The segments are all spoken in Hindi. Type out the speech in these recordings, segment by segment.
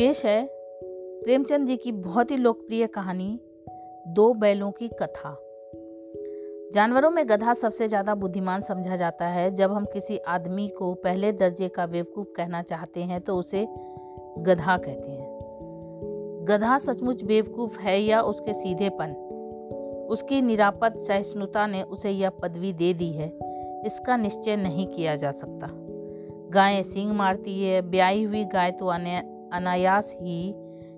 पेश है प्रेमचंद जी की बहुत ही लोकप्रिय कहानी, दो बैलों की कथा। जानवरों में गधा सबसे ज़्यादा बुद्धिमान समझा जाता है। जब हम किसी आदमी को पहले दर्जे का बेवकूफ़ कहना चाहते हैं तो उसे गधा कहते हैं। गधा सचमुच बेवकूफ़ है या उसके सीधेपन? उसकी निरापद सहिष्णुता ने उसे यह पदवी दे दी है। इसका निश्चय नहीं किया जा सकता। गायें सींग मारती है, ब्याई हुई गाय तो अनायास ही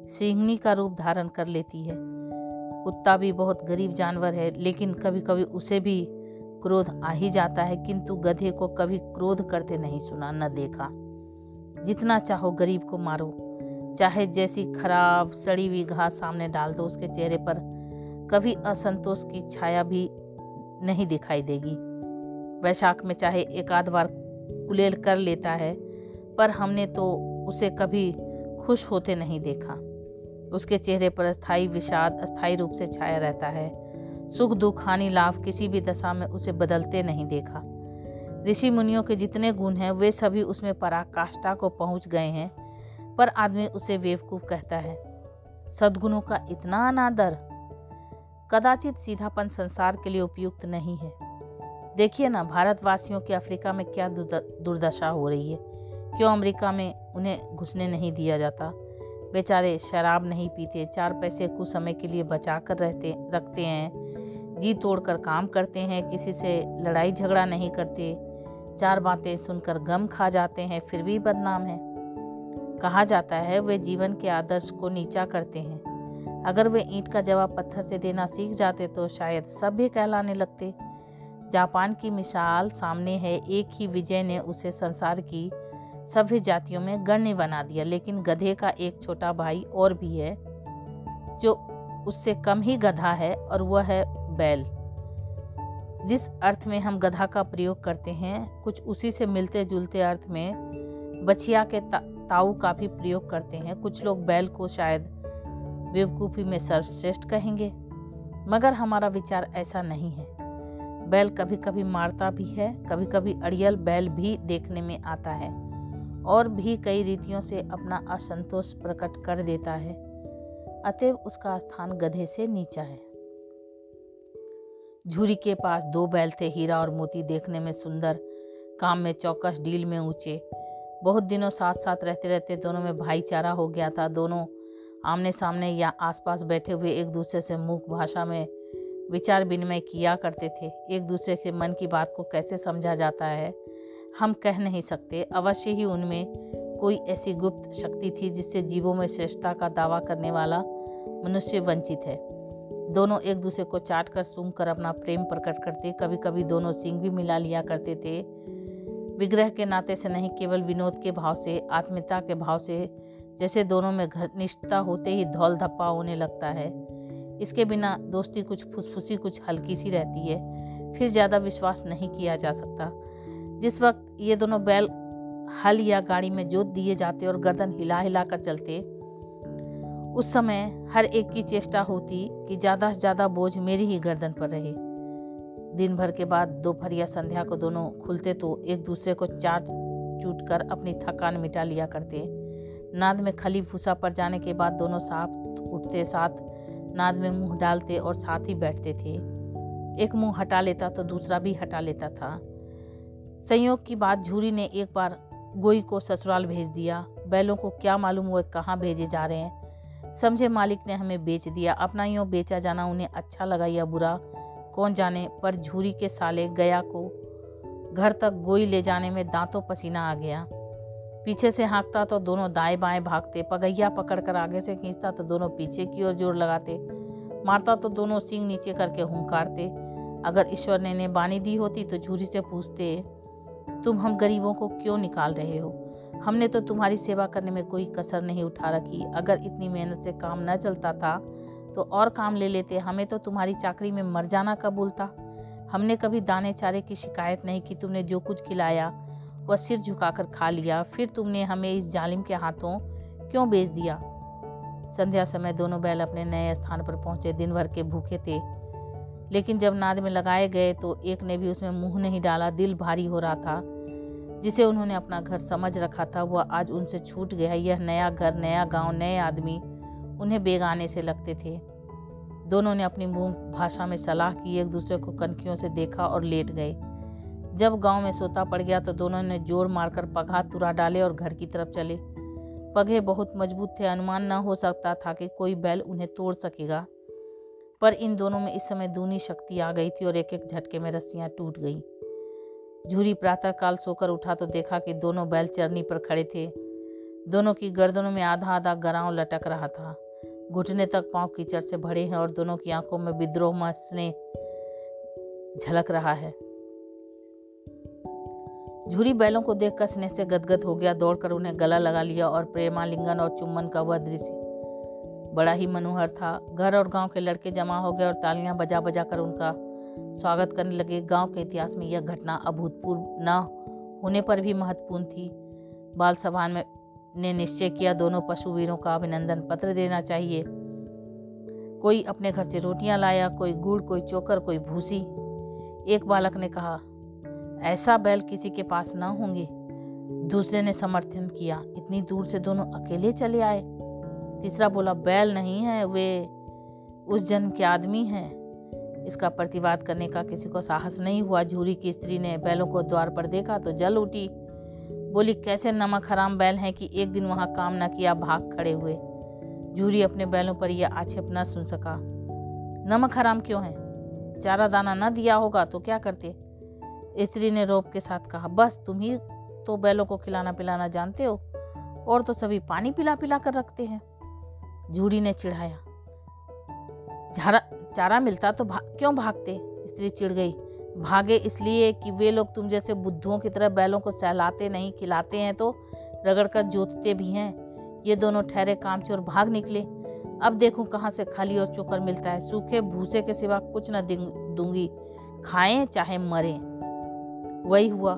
सिंहनी का रूप धारण कर लेती है। कुत्ता भी बहुत गरीब जानवर है, लेकिन कभी कभी उसे भी क्रोध आ ही जाता है, किंतु गधे को कभी क्रोध करते नहीं सुना, न देखा। जितना चाहो गरीब को मारो। चाहे जैसी खराब, सड़ी हुई घास सामने डाल दो, उसके चेहरे पर कभी असंतोष की छाया भी नहीं दिखाई देगी। वैशाख में चाहे एक आध बार कुलेल कर लेता है, पर हमने तो उसे कभी खुश होते नहीं देखा। उसके चेहरे पर अस्थाई विषाद अस्थाई रूप से छाया रहता है। सुख, दुख, हानि, लाभ किसी भी दशा में उसे बदलते नहीं देखा। ऋषि मुनियों के जितने गुण हैं, वे सभी उसमें पराकाष्ठा को पहुँच गए हैं, पर आदमी उसे बेवकूफ़ कहता है। सद्गुणों का इतना अनादर। कदाचित सीधापन संसार के लिए उपयुक्त नहीं है। देखिए ना, भारतवासियों की अफ्रीका में क्या दुर्दशा हो रही है। क्यों अमेरिका में उन्हें घुसने नहीं दिया जाता? बेचारे शराब नहीं पीते, चार पैसे कुछ समय के लिए बचा कर रहते, रखते हैं। जी तोड़कर काम करते हैं, किसी से लड़ाई झगड़ा नहीं करते। चार बातें सुनकर गम खा जाते हैं, फिर भी बदनाम है। कहा जाता है, वे जीवन के आदर्श को नीचा करते हैं। अगर वे ईंट का जवाब पत्थर से देना सीख जाते तो शायद सब भी कहलाने लगते। जापान की मिसाल सामने है, एक ही विजय ने उसे संसार की सभ्य जातियों में गण्य बना दिया लेकिन गधे का एक छोटा भाई और भी है जो उससे कम ही गधा है और वह है बैल। जिस अर्थ में हम गधा का प्रयोग करते हैं कुछ उसी से मिलते जुलते अर्थ में बछिया के ता, ताऊ का भी प्रयोग करते हैं। कुछ लोग बैल को शायद बेवकूफ़ी में सर्वश्रेष्ठ कहेंगे मगर हमारा विचार ऐसा नहीं है। बैल कभी कभी मारता भी है कभी कभी अड़ियल बैल भी देखने में आता है। और भी कई रीतियों से अपना असंतोष प्रकट कर देता है। अतएव उसका स्थान गधे से नीचा है। झूरी के पास दो बैल थे हीरा और मोती देखने में सुंदर, काम में चौकस, डील में ऊँचे। बहुत दिनों साथ साथ रहते रहते दोनों में भाईचारा हो गया था। दोनों आमने सामने या आसपास बैठे हुए एक दूसरे से मुख भाषा में विचार विनिमय किया करते थे। एक दूसरे के मन की बात को कैसे समझा जाता है? हम कह नहीं सकते। अवश्य ही उनमें कोई ऐसी गुप्त शक्ति थी जिससे जीवों में श्रेष्ठता का दावा करने वाला मनुष्य वंचित है। दोनों एक दूसरे को चाट कर सूंघ कर अपना प्रेम प्रकट करते कभी कभी दोनों सिंह भी मिला लिया करते थे। विग्रह के नाते से नहीं, केवल विनोद के भाव से, आत्मीयता के भाव से जैसे दोनों में घनिष्ठता होते ही धौल धप्पा होने लगता है। इसके बिना दोस्ती कुछ फुसफुसी कुछ हल्की सी रहती है। फिर ज़्यादा विश्वास नहीं किया जा सकता। जिस वक्त ये दोनों बैल हल या गाड़ी में जोत दिए जाते और गर्दन हिला हिला कर चलते, उस समय हर एक की चेष्टा होती कि ज़्यादा से ज़्यादा बोझ मेरी ही गर्दन पर रहे। दिन भर के बाद दोपहर या संध्या को दोनों खुलते तो एक दूसरे को चाट चूट कर अपनी थकान मिटा लिया करते। नाद में खली भूसा पर जाने के बाद दोनों साथ उठते साथ नाद में मुँह डालते और साथ ही बैठते थे। एक मुँह हटा लेता तो दूसरा भी हटा लेता था। संयोग की बात झूरी ने एक बार गोई को ससुराल भेज दिया। बैलों को क्या मालूम वो कहाँ भेजे जा रहे हैं। समझे मालिक ने हमें बेच दिया। अपना यूँ बेचा जाना उन्हें अच्छा लगा या बुरा, कौन जाने, पर झूरी के साले गया को घर तक गोई ले जाने में दांतों पसीना आ गया। पीछे से हाँकता तो दोनों दाएँ बाएँ भागते पगैया पकड़कर आगे से खींचता तो दोनों पीछे की ओर ज़ोर लगाते, मारता तो दोनों सिंग नीचे करके हुंकारते। अगर ईश्वर ने ने बानी दी होती तो झूरी से पूछते तुम हम गरीबों को क्यों निकाल रहे हो? हमने तो तुम्हारी सेवा करने में कोई कसर नहीं उठा रखी। अगर इतनी मेहनत से काम न चलता था तो और काम ले लेते। हमें तो तुम्हारी चाकरी में मर जाना कबूल था हमने कभी दाने चारे की शिकायत नहीं की। तुमने जो कुछ खिलाया, वह सिर झुकाकर खा लिया। फिर तुमने हमें इस जालिम के हाथों क्यों बेच दिया? संध्या समय दोनों बैल अपने नए स्थान पर पहुँचे। दिन भर के भूखे थे। लेकिन जब नाद में लगाए गए तो एक ने भी उसमें मुँह नहीं डाला, दिल भारी हो रहा था। जिसे उन्होंने अपना घर समझ रखा था, वह आज उनसे छूट गया। यह नया घर, नया गाँव, नए आदमी उन्हें बेगाने से लगते थे। दोनों ने अपनी मुँह भाषा में सलाह की, एक दूसरे को कनखियों से देखा और लेट गए। जब गाँव में सोता पड़ गया तो दोनों ने ज़ोर मारकर पघा तुरा डाले और घर की तरफ़ चले। पगे बहुत मज़बूत थे, अनुमान न हो सकता था कि कोई बैल उन्हें तोड़ सकेगा। पर इन दोनों में इस समय दूनी शक्ति आ गई थी और एक एक झटके में रस्सियाँ टूट गई। झूरी प्रातःकाल सोकर उठा तो देखा कि दोनों बैल चरनी पर खड़े थे। दोनों की गर्दनों में आधा आधा गराव लटक रहा था। घुटने तक पाँव कीचड़ से भरे हैं और दोनों की आँखों में विद्रोह मसने झलक रहा है। झूरी बैलों को देखकर स्नेह से गदगद हो गया। दौड़कर उन्हें गला लगा लिया और प्रेमालिंगन और चुम्बन का वह दृश्य बड़ा ही मनोहर था। घर और गाँव के लड़के जमा हो गए और तालियाँ बजा बजा कर उनका स्वागत करने लगे। गाँव के इतिहास में यह घटना अभूतपूर्व न होने पर भी महत्वपूर्ण थी। बाल सभा में ने निश्चय किया, दोनों पशु वीरों का अभिनंदन पत्र देना चाहिए। कोई अपने घर से रोटियाँ लाया, कोई गुड़, कोई चोकर, कोई भूसी। एक बालक ने कहा, ऐसा बैल किसी के पास ना होंगे। दूसरे ने समर्थन किया, इतनी दूर से दोनों अकेले चले आए। तीसरा बोला, बैल नहीं है, वे उस जन्म के आदमी हैं। इसका प्रतिवाद करने का किसी को साहस नहीं हुआ। झूरी की स्त्री ने बैलों को द्वार पर देखा तो जल उठी। बोली, कैसे नमक हराम बैल हैं कि एक दिन वहाँ काम न किया, भाग खड़े हुए? झूरी अपने बैलों पर यह आक्षेप न सुन सका। नमक हराम क्यों है? चारा दाना न दिया होगा तो क्या करते? स्त्री ने रोप के साथ कहा, बस, तुम ही तो बैलों को खिलाना पिलाना जानते हो और तो सभी पानी पिला पिला कर रखते हैं। झूरी ने चिढ़ाया। चारा मिलता तो भा, क्यों भागते? स्त्री चिढ़ गई। भागे इसलिए कि वे लोग तुम जैसे बुद्धुओं की तरह बैलों को सहलाते नहीं खिलाते हैं तो रगड़कर जोतते भी हैं। ये दोनों ठहरे कामचोर भाग निकले। अब देखूँ कहाँ से खाली और चोकर मिलता है। सूखे भूसे के सिवा कुछ न दूँगी खाएँ चाहे मरें। वही हुआ।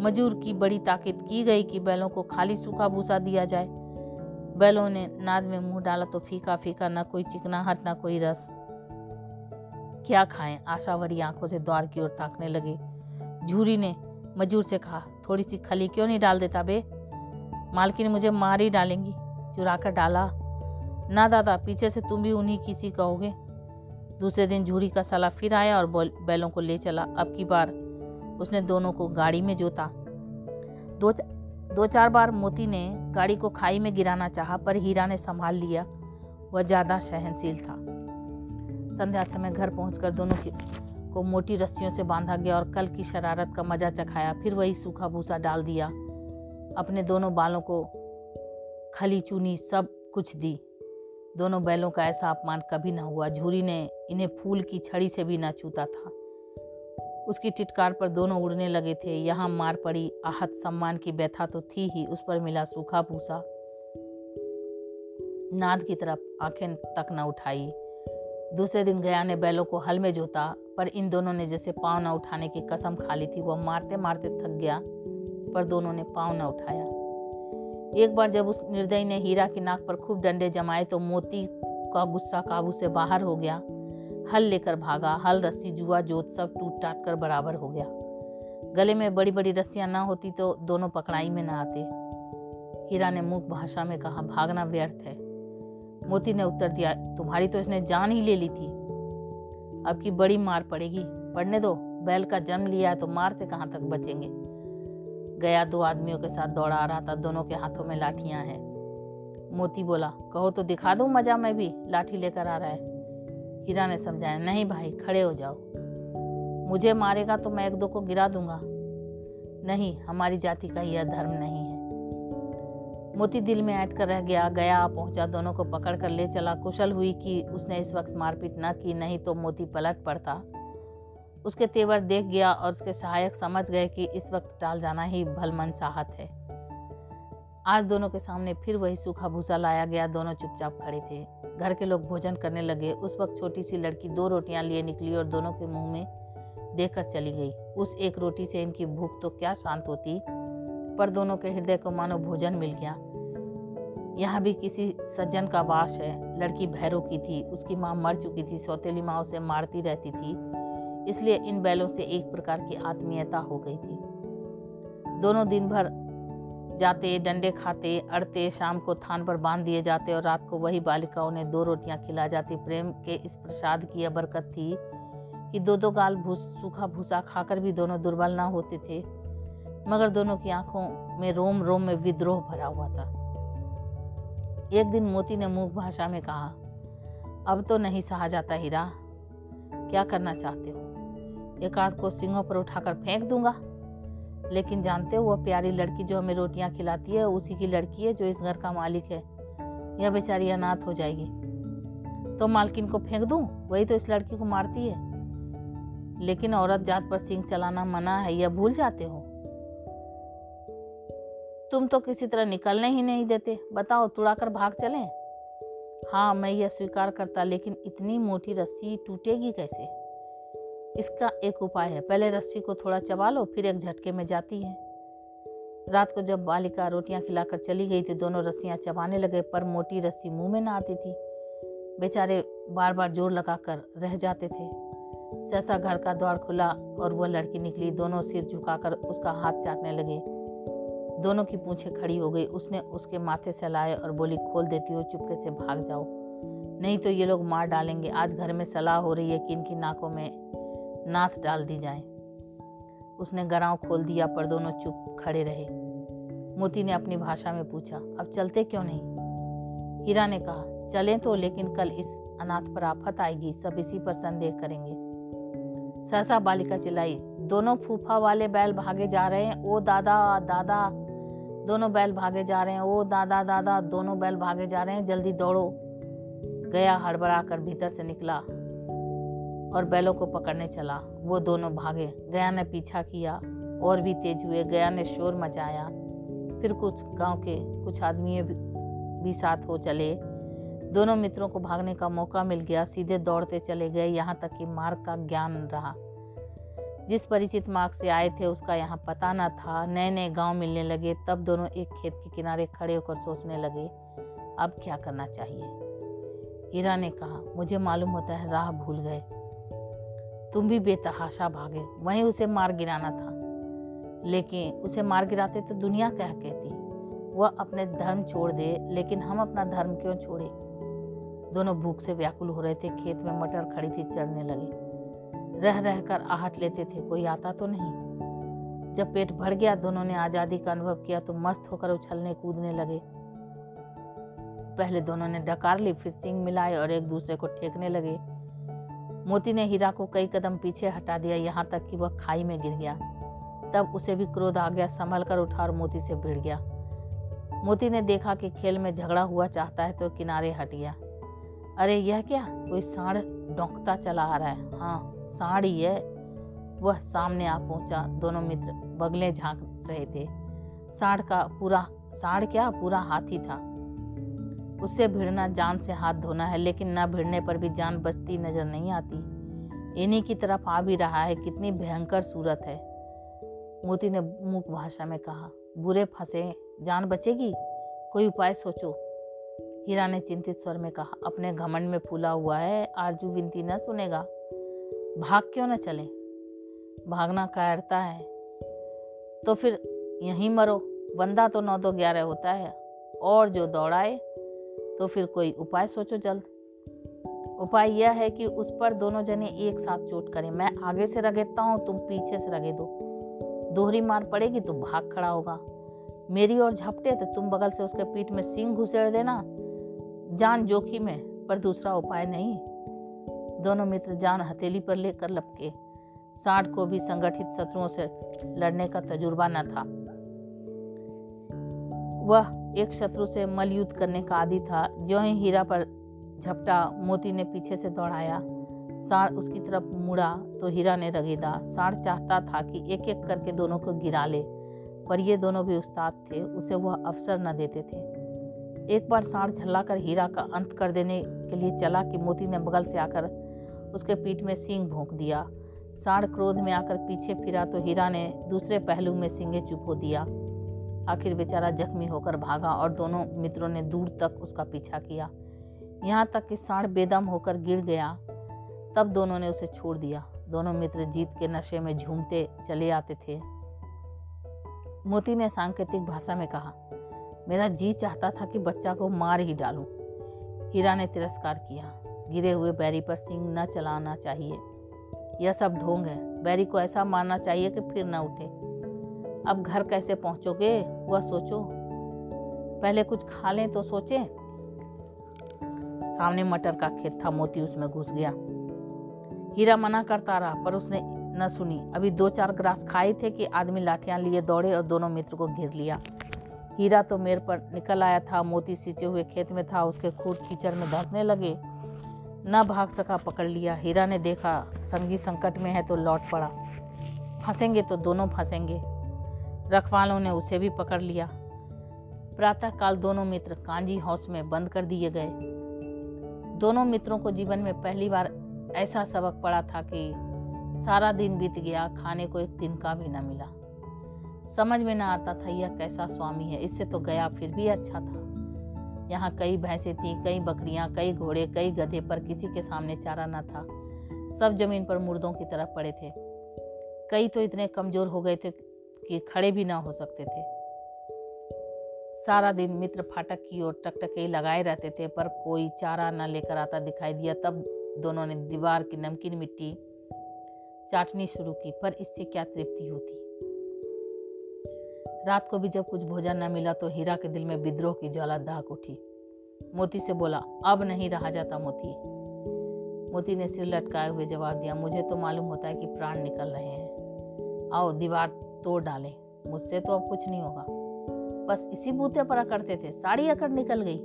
मजूर की बड़ी ताकत की गई कि बैलों को खाली सूखा भूसा दिया जाए। बैलों ने नाद में मुँह डाला तो फीका फीका न कोई चिकनाहट न कोई रस। क्या खाएँ? आशावरी आँखों से द्वार की ओर ताकने लगे। झूरी ने मजूर से कहा, थोड़ी सी खली क्यों नहीं डाल देता बे? मालकिन मुझे मार ही डालेंगी। चुरा कर डाला। ना दादा, पीछे से तुम भी उन्हीं किसी कहोगे? दूसरे दिन झूरी का साला फिर आया और बैलों को ले चला। अब की बार? उसने दोनों को गाड़ी में जोता। दो दो चार बार मोती ने गाड़ी को खाई में गिराना चाहा, पर हीरा ने संभाल लिया। वह ज़्यादा सहनशील था। संध्या समय घर पहुंचकर दोनों की को मोटी रस्सियों से बांधा गया और कल की शरारत का मज़ा चखाया। फिर वही सूखा भूसा डाल दिया। अपने दोनों बालों को खली चूनी सब कुछ दी। दोनों बैलों का ऐसा अपमान कभी न हुआ। झूरी ने इन्हें फूल की छड़ी से भी न छूता था। उसकी टिटकार पर दोनों उड़ने लगे थे। यहाँ मार पड़ी, आहत सम्मान की व्यथा तो थी ही, उस पर मिला सूखा भूसा। नाद की तरफ़ आँखें तक न उठाई। दूसरे दिन गया ने बैलों को हल में जोता, पर इन दोनों ने जैसे पाँव न उठाने की कसम खा ली थी, वह मारते मारते थक गया, पर दोनों ने पाँव न उठाया। एक बार जब उस निर्दयी ने हीरा की नाक पर खूब डंडे जमाए तो मोती का गुस्सा काबू से बाहर हो गया। हल लेकर भागा। हल, रस्सी, जुआ, जोत सब टूट टाट कर बराबर हो गया। गले में बड़ी बड़ी रस्सियाँ ना होती तो दोनों पकड़ाई में ना आते। हीरा ने मूक भाषा में कहा, भागना व्यर्थ है। मोती ने उत्तर दिया, तुम्हारी तो इसने जान ही ले ली थी। अब की बड़ी मार पड़ेगी। पढ़ने दो। बैल का जन्म लिया तो मार से कहाँ तक बचेंगे? गया दो आदमियों के साथ दौड़ा आ रहा था। दोनों के हाथों में लाठियाँ हैं। मोती बोला, कहो तो दिखा दो मज़ा मैं भी? लाठी लेकर आ रहा है। हीरा ने समझाया, नहीं भाई, खड़े हो जाओ। मुझे मारेगा तो मैं एक दो को गिरा दूँगा। नहीं, हमारी जाति का यह धर्म नहीं है। मोती दिल में ऐड कर रह गया गया, पहुँचा, दोनों को पकड़ कर ले चला। कुशल हुई कि उसने इस वक्त मारपीट न की, नहीं तो मोती पलट पड़ता। उसके तेवर देख गया और उसके सहायक समझ गए कि इस वक्त टाल जाना ही भलमन साहत है। आज दोनों के सामने फिर वही सूखा भूसा लाया गया। दोनों चुपचाप खड़े थे। घर के लोग भोजन करने लगे। उस वक्त छोटी सी लड़की दो रोटियाँ लिए निकली और दोनों के मुँह में देकर चली गई। उस एक रोटी से इनकी भूख तो क्या शांत होती, पर दोनों के हृदय को मानो भोजन मिल गया। यहाँ भी किसी सज्जन का वास है। लड़की भैरों की थी। उसकी माँ मर चुकी थी। सौतेली माँ उसे मारती रहती थी। इसलिए इन बैलों से एक प्रकार की आत्मीयता हो गई थी। दोनों दिन भर जाते, डंडे खाते, अड़ते, शाम को थान पर बाँध दिए जाते और रात को वही बालिकाओं ने दो रोटियाँ खिला जाती। प्रेम के इस प्रसाद की यह बरकत थी कि दो दो गाल भूस, सूखा भूसा खाकर भी दोनों दुर्बल ना होते थे, मगर दोनों की आँखों में रोम रोम में विद्रोह भरा हुआ था। एक दिन मोती ने मूक भाषा में कहा, अब तो नहीं सहा जाता हीरा, क्या करना चाहते हो? एक आध को सिंगों पर उठाकर फेंक दूँगा? लेकिन जानते हो वह प्यारी लड़की जो हमें रोटियाँ खिलाती है, उसी की लड़की है जो इस घर का मालिक है। यह बेचारी अनाथ हो जाएगी। तो मालकिन को फेंक दूँ? वही तो इस लड़की को मारती है। लेकिन औरत जात पर सिंह चलाना मना है, यह भूल जाते हो? तुम तो किसी तरह निकलने ही नहीं देते। बताओ, तुड़ाकर भाग चलें? हाँ मैं यह स्वीकार करता, लेकिन इतनी मोटी रस्सी टूटेगी कैसे? इसका एक उपाय है। पहले रस्सी को थोड़ा चबा लो, फिर एक झटके में जाती है। रात को जब बालिका रोटियाँ खिलाकर चली गई थी, दोनों रस्सियाँ चबाने लगे, पर मोटी रस्सी मुँह में ना आती थी। बेचारे बार बार ज़ोर लगाकर रह जाते थे। सहसा घर का द्वार खुला और वह लड़की निकली। दोनों सिर झुकाकर उसका हाथ चाटने लगे। दोनों की पूछे खड़ी हो गई। उसने उसके माथे से लाए और बोली, खोल देती हो, चुपके से भाग जाओ। नहीं तो ये लोग मार डालेंगे। आज घर में सलाह हो रही है कि इनकी नाकों में नाथ डाल दी जाए। उसने गराव खोल दिया, पर दोनों चुप खड़े रहे। मोती ने अपनी भाषा में पूछा, अब चलते क्यों नहीं? हीरा ने कहा, चलें तो लेकिन कल इस अनाथ पर आफत आएगी, सब इसी पर संदेह करेंगे। सहसा बालिका चिल्लाई, दोनों फूफा वाले बैल भागे जा रहे हैं, ओ दादा दादा, दोनों बैल भागे जा रहे हैं, ओ दादा दादा, दोनों बैल भागे जा रहे हैं, जल्दी दौड़ो। गया हड़बड़ा कर भीतर से निकला। और बैलों को पकड़ने चला। वो दोनों भागे। गया ने पीछा किया और भी तेज हुए। गया ने शोर मचाया। फिर कुछ गाँव के कुछ आदमी भी साथ हो चले। दोनों मित्रों को भागने का मौका मिल गया। सीधे दौड़ते चले गए। यहाँ तक कि मार्ग का ज्ञान रहा। जिस परिचित मार्ग से आए थे, उसका यहाँ पता न था। नए नए गाँव मिलने लगे। तब दोनों एक खेत के किनारे खड़े होकर सोचने लगे, अब क्या करना चाहिए? हीरा ने कहा, मुझे मालूम होता है राह भूल गए। तुम भी बेतहाशा भागे। वहीं उसे मार गिराना था। लेकिन उसे मार गिराते तो दुनिया क्या कहती? वह अपने धर्म छोड़ दे, लेकिन हम अपना धर्म क्यों छोड़े? दोनों भूख से व्याकुल हो रहे थे। खेत में मटर खड़ी थी चढ़ने लगे। रह रह कर आहट लेते थे। कोई आता तो नहीं। जब पेट भर गया, दोनों ने आज़ादी का अनुभव किया तो मस्त होकर उछलने कूदने लगे। पहले दोनों ने डकार ली, फिर सिंह मिलाए और एक दूसरे को ठेकने लगे। मोती ने हीरा को कई कदम पीछे हटा दिया, यहाँ तक कि वह खाई में गिर गया। तब उसे भी क्रोध आ गया, संभल कर उठा और मोती से भिड़ गया। मोती ने देखा कि खेल में झगड़ा हुआ चाहता है तो किनारे हट गया। अरे, यह क्या? कोई सांड डोंकता चला आ रहा है। हाँ साड़ी है। वह सामने आ पहुँचा। दोनों मित्र बगले झाँक रहे थे। साढ़ का पूरा, साढ़ क्या? पूरा हाथी था। उससे भिड़ना जान से हाथ धोना है, लेकिन न भिड़ने पर भी जान बचती, नज़र नहीं आती। इन्हीं की तरफ़ आ भी रहा है, कितनी भयंकर सूरत है, मोती ने मूक भाषा में कहा। बुरे फंसे, जान बचेगी? कोई उपाय सोचो। हीरा ने चिंतित स्वर में कहा। अपने घमंड में फूला हुआ है, आरज़ू विनती न सुनेगा। भाग क्यों न चले? भागना कायरता है। तो फिर यहीं मरो। बंदा तो नौ दो ग्यारह होता है, और जो दौड़ाए तो फिर कोई उपाय सोचो जल्द। उपाय यह है कि उस पर दोनों जने एक साथ चोट करें। मैं आगे से रगेता हूँ, तुम पीछे से रगे दो। दोहरी मार पड़ेगी तो भाग खड़ा होगा। मेरी और झपटे तो तुम बगल से उसके पीठ में सिंह घुसेड़ देना। जान जोखिम है पर दूसरा उपाय नहीं। दोनों मित्र जान हथेली पर लेकर लपके। साठ को भी संगठित शत्रुओं से लड़ने का तजुर्बा न था। वह एक शत्रु से मलयुद्ध करने का आदि था। जो ही हीरा पर झपटा, मोती ने पीछे से दौड़ाया, साढ़ उसकी तरफ़ मुड़ा तो हीरा ने रगेदा। साढ़ चाहता था कि एक एक करके दोनों को गिरा ले, पर ये दोनों भी उस्ताद थे, उसे वह अवसर न देते थे। एक बार साढ़ झल्ला कर हीरा का अंत कर देने के लिए चला कि मोती ने बगल से आकर उसके पीठ में सिंह भोंक दिया। साढ़ क्रोध में आकर पीछे फिरा तो हीरा ने दूसरे पहलू में सिंगे चुप दिया। आखिर बेचारा जख्मी होकर भागा और दोनों मित्रों ने दूर तक उसका पीछा किया। यहाँ तक कि साढ़ बेदम होकर गिर गया। तब दोनों ने उसे छोड़ दिया। दोनों मित्र जीत के नशे में झूमते चले आते थे। मोती ने सांकेतिक भाषा में कहा, मेरा जी चाहता था कि बच्चा को मार ही डालूं। हीरा ने तिरस्कार किया। गिरे हुए बैरी पर सिंह न चलाना चाहिए। यह सब ढोंग है। बैरी को ऐसा मारना चाहिए कि फिर न उठे। अब घर कैसे पहुंचोगे? वह सोचो। पहले कुछ खा लें तो सोचें। सामने मटर का खेत था, मोती उसमें घुस गया। हीरा मना करता रहा, पर उसने न सुनी। अभी दो चार ग्रास खाए थे कि आदमी लाठियाँ लिए दौड़े और दोनों मित्र को घेर लिया। हीरा तो मेर पर निकल आया था, मोती सींचे हुए खेत में था, उसके खूट कीचड़ में धंसने लगे। न भाग सका, पकड़ लिया। हीरा ने देखा, संगी संकट में है तो लौट पड़ा। फंसेंगे तो दोनों फंसेंगे। रखवालों ने उसे भी पकड़ लिया। प्रातःकाल दोनों मित्र कांजी हाउस में बंद कर दिए गए। दोनों मित्रों को जीवन में पहली बार ऐसा सबक पड़ा था कि सारा दिन बीत गया, खाने को एक तिनका भी न मिला। समझ में न आता था यह कैसा स्वामी है, इससे तो गया फिर भी अच्छा था। यहाँ कई भैंसें थी, कई बकरियाँ, कई घोड़े, कई गधे, पर किसी के सामने चारा न था। सब ज़मीन पर मुर्दों की तरफ़ पड़े थे। कई तो इतने कमज़ोर हो गए थे कि खड़े भी ना हो सकते थे। सारा दिन मित्र फाटक की ओर टकटके लगाए रहते थे, पर कोई चारा न लेकर आता दिखाई दिया। तब दोनों ने दीवार की नमकीन मिट्टी चाटनी शुरू की, पर इससे क्या तृप्ति होती? रात को भी जब कुछ भोजन न मिला तो हीरा के दिल में विद्रोह की ज्वाला दाग उठी। मोती से बोला, अब नहीं रहा जाता मोती। मोती ने सिर लटकाए हुए जवाब दिया, मुझे तो मालूम होता है कि प्राण निकल रहे हैं। आओ, दीवार तोड़ डालें। मुझसे तो अब कुछ नहीं होगा। बस इसी बूते पर अकड़ते थे साड़ी अकड़ निकल गई।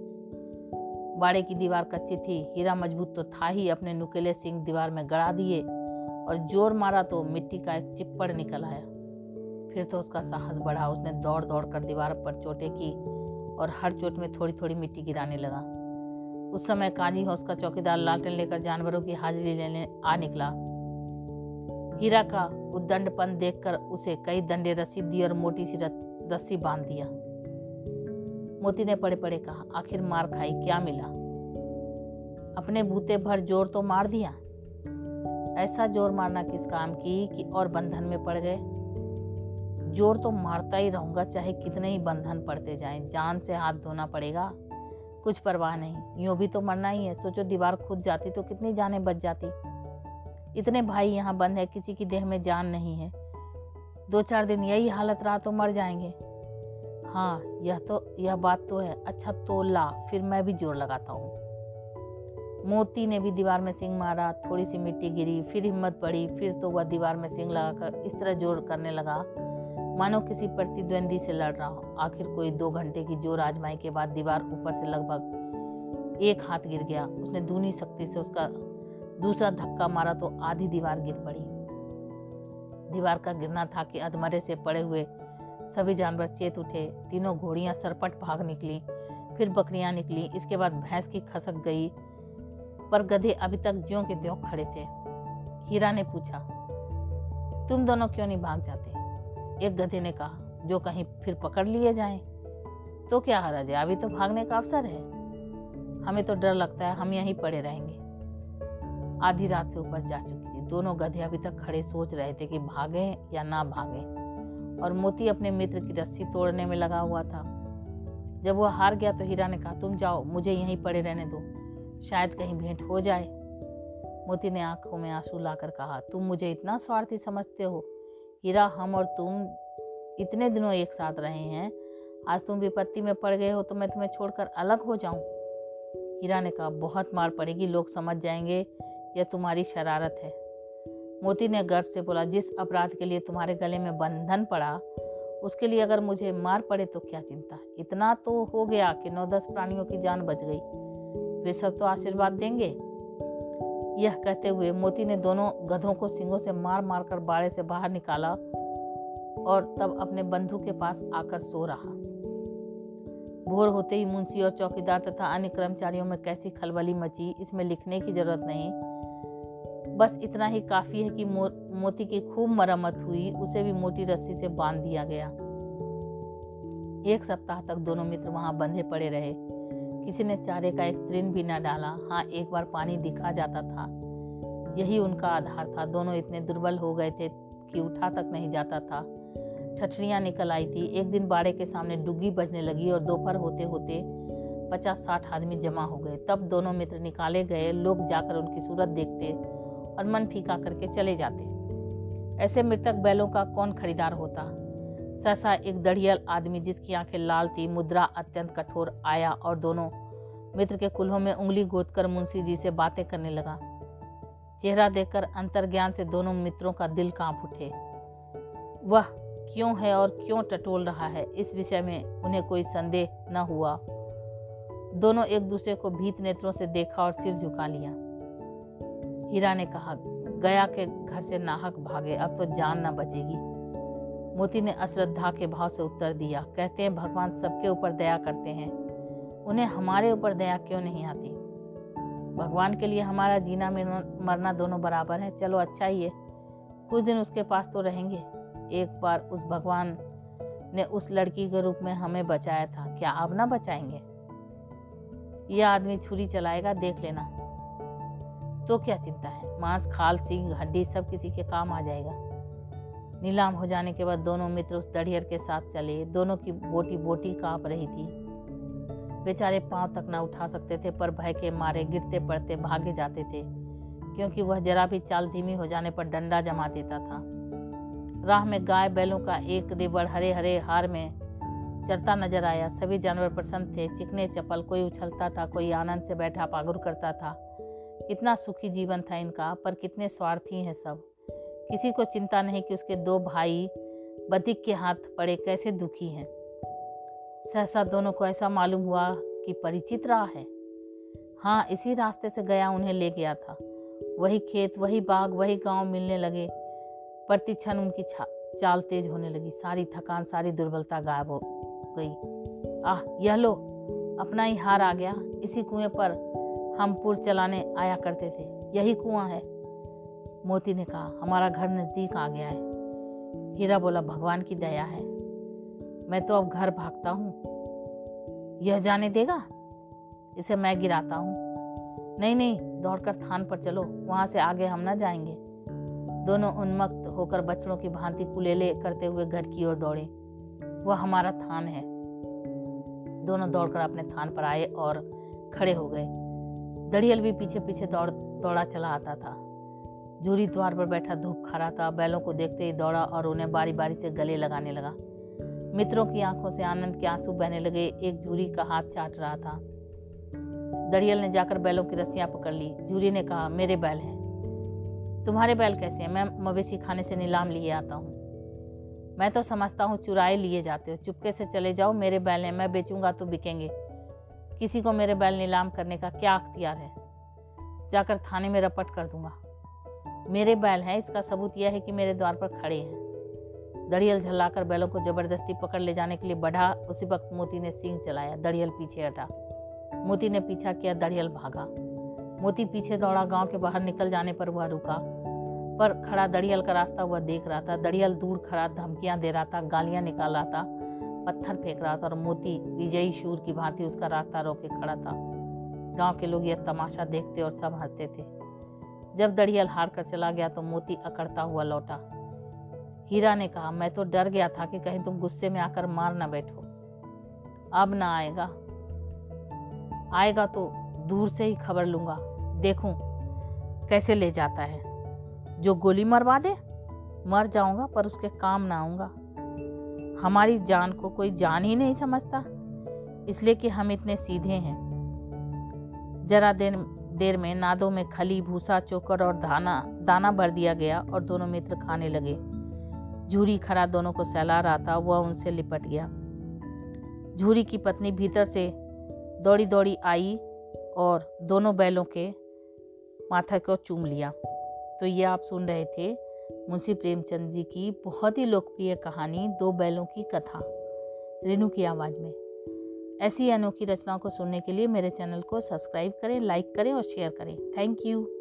बाड़े की दीवार कच्ची थी। हीरा मज़बूत तो था ही। अपने नुकेले सिंह दीवार में गड़ा दिए और ज़ोर मारा तो मिट्टी का एक चिप्पड़ निकल आया। फिर तो उसका साहस बढ़ा। उसने दौड़ दौड़ कर दीवार पर चोटें की और हर चोट में थोड़ी थोड़ी मिट्टी गिराने लगा। उस समय काजी हाउस का चौकीदार लालटेन लेकर जानवरों की हाजिरी लेने आ निकला। हीरा का उद्दंडपन देखकर उसे कई दंडे रस्सी दी और मोटी सी रस्सी बाँध दिया। मोती ने पड़े पड़े कहा, आखिर मार खाई, क्या मिला? अपने बूते भर ज़ोर तो मार दिया? ऐसा ज़ोर मारना किस काम की कि और बंधन में पड़ गए? ज़ोर तो मारता ही रहूँगा, चाहे कितने ही बंधन पड़ते जाएँ। जान से हाथ धोना पड़ेगा। कुछ परवाह नहीं। यूँ भी तो मरना ही है। सोचो, दीवार खुद जाती तो कितनी जानें बच जाती। इतने भाई यहाँ बंद है, किसी की देह में जान नहीं है। दो चार दिन यही हालत रहा तो मर जाएँगे। हाँ यह तो यह बात तो है। अच्छा तो ला फिर मैं भी ज़ोर लगाता हूँ। मोती ने भी दीवार में सिंग मारा थोड़ी सी मिट्टी गिरी, फिर हिम्मत पड़ी फिर तो वह दीवार में सिंग लगाकर इस तरह ज़ोर करने लगा। मानो किसी प्रतिद्वंदी से लड़ रहा हो। आखिर कोई दो घंटे की ज़ोर आजमाई के बाद दीवार ऊपर से लगभग एक हाथ गिर गया। उसने दूनी शक्ति से उसका दूसरा धक्का मारा तो आधी दीवार गिर पड़ी। दीवार का गिरना था कि अधमरे से पड़े हुए सभी जानवर चेत उठे, तीनों घोड़ियाँ सरपट भाग निकली, फिर बकरियाँ निकली, इसके बाद भैंस की खसक गई, पर गधे अभी तक ज्यो के त्यों खड़े थे। हीरा ने पूछा, तुम दोनों क्यों नहीं भाग जाते? एक गधे ने कहा, जो कहीं फिर पकड़ लिए जाएँ तो क्या हरज? है अभी तो भागने का अवसर है। हमें तो डर लगता है, हम यहीं पड़े रहेंगे। आधी रात से ऊपर जा चुकी थी। दोनों गधे अभी तक खड़े सोच रहे थे कि भागे या ना भागे। और मोती अपने मित्र की रस्सी तोड़ने में लगा हुआ था। जब वह हार गया तो हीरा ने कहा, तुम जाओ, मुझे यहीं पड़े रहने दो। शायद कहीं भेंट हो जाए। मोती ने आँखों में आँसू लाकर कहा, तुम मुझे इतना स्वार्थी समझते हो? हीरा, हम और तुम इतने दिनों एक साथ रहे हैं। आज तुम विपत्ति में पड़ गए हो तो मैं तुम्हें छोड़कर अलग हो जाऊँ? हीरा ने कहा, बहुत मार पड़ेगी, लोग समझ जाएँगे। यह तुम्हारी शरारत है। मोती ने गर्व से बोला, जिस अपराध के लिए तुम्हारे गले में बंधन पड़ा, उसके लिए अगर मुझे मार पड़े तो क्या चिंता? इतना तो हो गया कि नौ दस प्राणियों की जान बच गई। वे सब तो आशीर्वाद देंगे? यह कहते हुए मोती ने दोनों गधों को सिंगों से मार मार कर बाड़े से बाहर निकाला और तब अपने बंधु के पास आकर सो रहा। भोर होते ही मुंशी और चौकीदार तथा अन्य कर्मचारियों में कैसी खलबली मची, इसमें लिखने की ज़रूरत नहीं। बस इतना ही काफ़ी है कि मो, मोती की खूब मरम्मत हुई उसे भी मोटी रस्सी से बाँध दिया गया। एक सप्ताह तक दोनों मित्र वहाँ बंधे पड़े रहे। किसी ने चारे का एक तृण भी न डाला। हाँ एक बार पानी दिखा जाता था। यही उनका आधार था। दोनों इतने दुर्बल हो गए थे कि उठा तक नहीं जाता था। ठठरियाँ निकल आई थी। एक दिन बाड़े के सामने डुग्गी बजने लगी और दोपहर होते होते पचास साठ आदमी जमा हो गए। तब दोनों मित्र निकाले गए। लोग जाकर उनकी सूरत देखते। और मन फीका करके चले जाते ऐसे मृतक बैलों का कौन खरीदार होता? सहसा एक दड़ियल आदमी जिसकी आँखें लाल थी, मुद्रा अत्यंत कठोर आया और दोनों मित्र के कुल्हों में उंगली गोद कर मुंशी जी से बातें करने लगा। चेहरा देखकर अंतर्ज्ञान से दोनों मित्रों का दिल काँप उठे। वह क्यों है और क्यों टटोल रहा है? इस विषय में उन्हें कोई संदेह न हुआ। दोनों एक दूसरे को भीत नेत्रों से देखा और सिर झुका लिया। हीरा ने कहा, गया के घर से नाहक भागे, अब तो जान न बचेगी। मोती ने अश्रद्धा के भाव से उत्तर दिया, कहते हैं, भगवान सबके ऊपर दया करते हैं। उन्हें हमारे ऊपर दया क्यों नहीं आती? भगवान के लिए हमारा जीना मरना दोनों बराबर है। चलो अच्छा ही है। कुछ दिन उसके पास तो रहेंगे। एक बार उस भगवान ने उस लड़की के रूप में हमें बचाया था। क्या अब ना बचाएँगे? यह आदमी छुरी चलाएगा, देख लेना। तो क्या चिंता है? मांस, खाल सिंह हड्डी सब किसी के काम आ जाएगा। नीलाम हो जाने के बाद दोनों मित्र उस दड़ियर के साथ चले। दोनों की बोटी बोटी काँप रही थी। बेचारे पाँव तक ना उठा सकते थे, पर भय के मारे गिरते पड़ते भागे जाते थे, क्योंकि वह जरा भी चाल धीमी हो जाने पर डंडा जमा देता था। राह में गाय बैलों का एक रिबड़ हरे हरे हार में चरता नज़र आया। सभी जानवर प्रसन्न थे, चिकने चपल कोई उछलता था, कोई आनंद से बैठा, पागुर करता था। कितना सुखी जीवन था इनका, पर कितने स्वार्थी हैं सब। किसी को चिंता नहीं कि उसके दो भाई बदिक के हाथ पड़े कैसे दुखी हैं। सहसा दोनों को ऐसा मालूम हुआ कि परिचित राह है। हाँ इसी रास्ते से गया, उन्हें ले गया था। वही खेत, वही बाग, वही गाँव मिलने लगे। प्रति क्षण उनकी चाल तेज होने लगी। सारी थकान, सारी दुर्बलता गायब हो गई। आह, यह लो, अपना ही हार आ गया। इसी कुएँ पर हम पुर चलाने आया करते थे। यही कुआँ है। मोती ने कहा, हमारा घर नज़दीक आ गया है। हीरा बोला, भगवान की दया है। मैं तो अब घर भागता हूँ। यह जाने देगा? इसे मैं गिराता हूँ। नहीं नहीं, दौड़कर थान पर चलो। वहाँ से आगे हम ना जाएँगे। दोनों उन्मक्त होकर बच्चों की भांति कुलेले करते हुए घर की ओर दौड़े। वह हमारा थान है। दोनों दौड़कर अपने थान पर आए और खड़े हो गए। दड़ियल भी पीछे पीछे दौड़, दौड़ा चला आता था। जूरी द्वार पर बैठा धूप खड़ा था। बैलों को देखते ही दौड़ा और उन्हें बारी बारी से गले लगाने लगा। मित्रों की आँखों से आनंद के आँसू बहने लगे। एक जूरी का हाथ चाट रहा था। दड़ियल ने जाकर बैलों की रस्सियाँ पकड़ ली। जूरी ने कहा, मेरे बैल हैं। तुम्हारे बैल कैसे हैं? मैं मवेशी खाने से नीलाम लिए आता हूँ। मैं तो समझता हूँ चुराए लिए जाते हो। चुपके से चले जाओ। मेरे बैल हैं। मैं बेचूँगा तो बिकेंगे। किसी को मेरे बैल नीलाम करने का क्या अख्तियार है? जाकर थाने में रपट कर दूँगा। मेरे बैल हैं, इसका सबूत यह है कि मेरे द्वार पर खड़े हैं। दड़ियल झल्लाकर बैलों को ज़बरदस्ती पकड़ ले जाने के लिए बढ़ा, उसी वक्त मोती ने सिंह चलाया, दड़ियल पीछे हटा। मोती ने पीछा किया, दड़ियल भागा। मोती पीछे दौड़ा, गाँव के बाहर निकल जाने पर वह रुका। पर खड़ा दड़ियल का रास्ता वह देख रहा था। दड़ियल दूर खड़ा, धमकियाँ दे रहा था, गालियाँ निकाल रहा था। पत्थर फेंक रहा था और मोती, विजयी शूर की भांति उसका रास्ता रोके खड़ा था। गाँव के लोग यह तमाशा देखते और सब हँसते थे। जब दड़ियल हार कर चला गया तो मोती अकड़ता हुआ लौटा। हीरा ने कहा, मैं तो डर गया था कि कहीं तुम गुस्से में आकर मार ना बैठो। अब ना आएगा। आएगा तो दूर से ही खबर लूँगा। देखूँ कैसे ले जाता है। जो गोली मरवा दे, मर जाऊँगा पर उसके काम ना आऊँगा। हमारी जान को कोई जान ही नहीं समझता, इसलिए कि हम इतने सीधे हैं। जरा देर देर में नादों में खली, भूसा, चोकर और दाना दाना भर दिया गया और दोनों मित्र खाने लगे। झूरी खरा दोनों को सहला रहा था, वह उनसे लिपट गया। झूरी की पत्नी भीतर से दौड़ी दौड़ी आई और दोनों बैलों के माथा को चूम लिया। तो ये आप सुन रहे थे मुंशी प्रेमचंद जी की बहुत ही लोकप्रिय कहानी दो बैलों की कथा, रेणु की आवाज़ में। ऐसी अनोखी रचनाओं को सुनने के लिए मेरे चैनल को सब्सक्राइब करें, लाइक करें और शेयर करें। Thank you.